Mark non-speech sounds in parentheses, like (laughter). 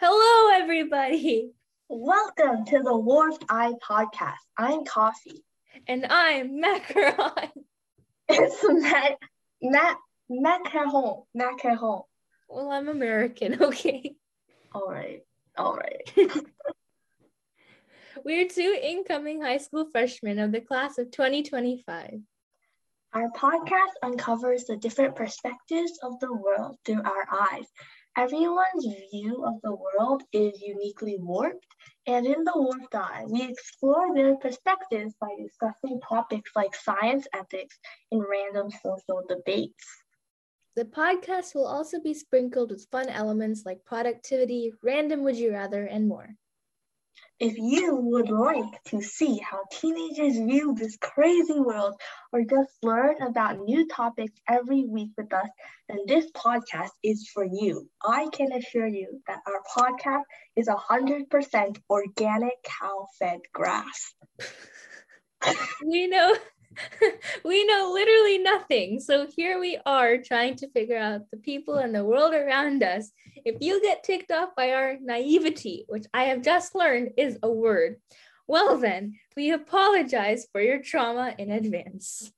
Hello, everybody. Welcome to the Warped Eye Podcast. I'm Coffee. And I'm Macaron. (laughs) It's Mac, Mac, Macaron. Macaron. Well, I'm American, (laughs) okay? All right. All right. (laughs) We're two incoming high school freshmen of the class of 2025. Our podcast uncovers the different perspectives of the world through our eyes. Everyone's view of the world is uniquely warped, and in the Warped Eye, we explore their perspectives by discussing topics like science ethics and random social debates. The podcast will also be sprinkled with fun elements like productivity, random would you rather, and more. If you would like to see how teenagers view this crazy world or just learn about new topics every week with us, then this podcast is for you. I can assure you that our podcast is 100% organic cow fed grass. (laughs) we know (laughs) we know literally nothing. So here we are trying to figure out the people and the world around us. If you get ticked off by our naivety, which I have just learned is a word, well then, we apologize for your trauma in advance.